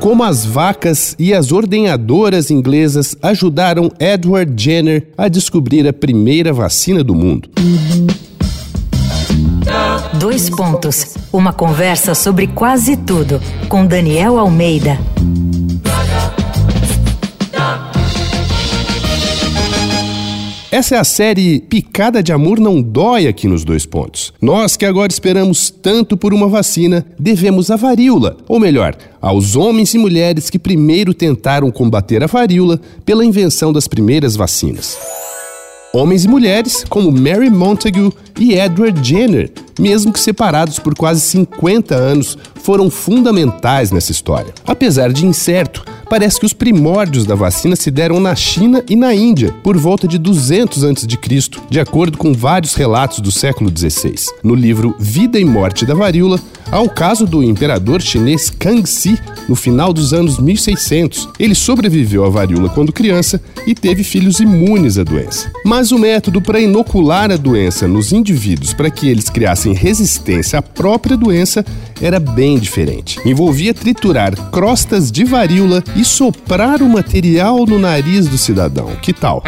como as vacas e as ordenhadoras inglesas ajudaram Edward Jenner a descobrir a primeira vacina do mundo. Dois pontos. Uma conversa sobre quase tudo com Daniel Almeida. Essa é a série Picada de Amor Não Dói aqui nos dois pontos. Nós que agora esperamos tanto por uma vacina, devemos a varíola, ou melhor, aos homens e mulheres que primeiro tentaram combater a varíola pela invenção das primeiras vacinas. Homens e mulheres como Mary Montagu e Edward Jenner, mesmo que separados por quase 50 anos, foram fundamentais nessa história. Apesar de incerto, parece que os primórdios da vacina se deram na China e na Índia, por volta de 200 a.C., de acordo com vários relatos do século XVI. No livro Vida e Morte da Varíola, há o caso do imperador chinês Kangxi, no final dos anos 1600. Ele sobreviveu à varíola quando criança e teve filhos imunes à doença. Mas o método para inocular a doença nos indivíduos para que eles criassem resistência à própria doença era bem diferente. Envolvia triturar crostas de varíola e soprar o material no nariz do cidadão. Que tal?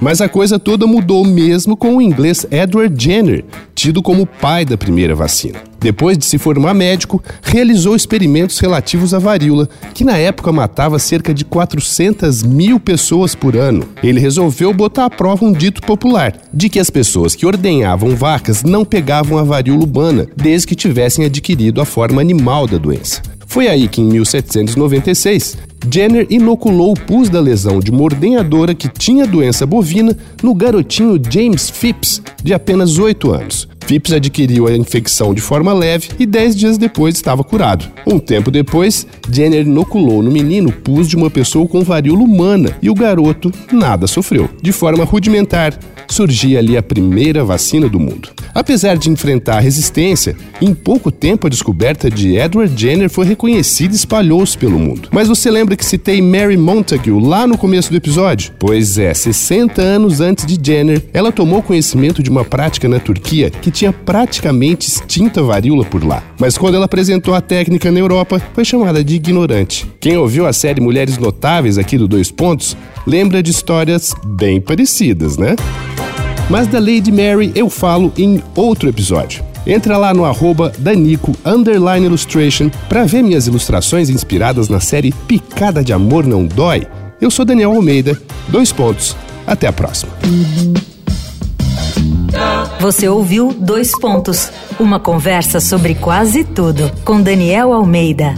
Mas a coisa toda mudou mesmo com o inglês Edward Jenner, tido como pai da primeira vacina. Depois de se formar médico, realizou experimentos relativos à varíola, que na época matava cerca de 400 mil pessoas por ano. Ele resolveu botar à prova um dito popular, de que as pessoas que ordenhavam vacas não pegavam a varíola humana, desde que tivessem adquirido a forma animal da doença. Foi aí que, em 1796, Jenner inoculou o pus da lesão de uma ordenhadora que tinha doença bovina no garotinho James Phipps, de apenas 8 anos. Phipps adquiriu a infecção de forma leve e 10 dias depois estava curado. Um tempo depois, Jenner inoculou no menino pus de uma pessoa com varíola humana e o garoto nada sofreu. De forma rudimentar, surgia ali a primeira vacina do mundo. Apesar de enfrentar resistência, em pouco tempo a descoberta de Edward Jenner foi reconhecida e espalhou-se pelo mundo. Mas você lembra que citei Mary Montagu lá no começo do episódio? Pois é, 60 anos antes de Jenner, ela tomou conhecimento de uma prática na Turquia que tinha praticamente extinta a varíola por lá. Mas quando ela apresentou a técnica na Europa, foi chamada de ignorante. Quem ouviu a série Mulheres Notáveis aqui do Dois Pontos, lembra de histórias bem parecidas, né? Mas da Lady Mary eu falo em outro episódio. Entra lá no arroba Danico Illustration para ver minhas ilustrações inspiradas na série Picada de Amor Não Dói. Eu sou Daniel Almeida, dois pontos. Até a próxima. Você ouviu Dois Pontos uma conversa sobre quase tudo com Daniel Almeida.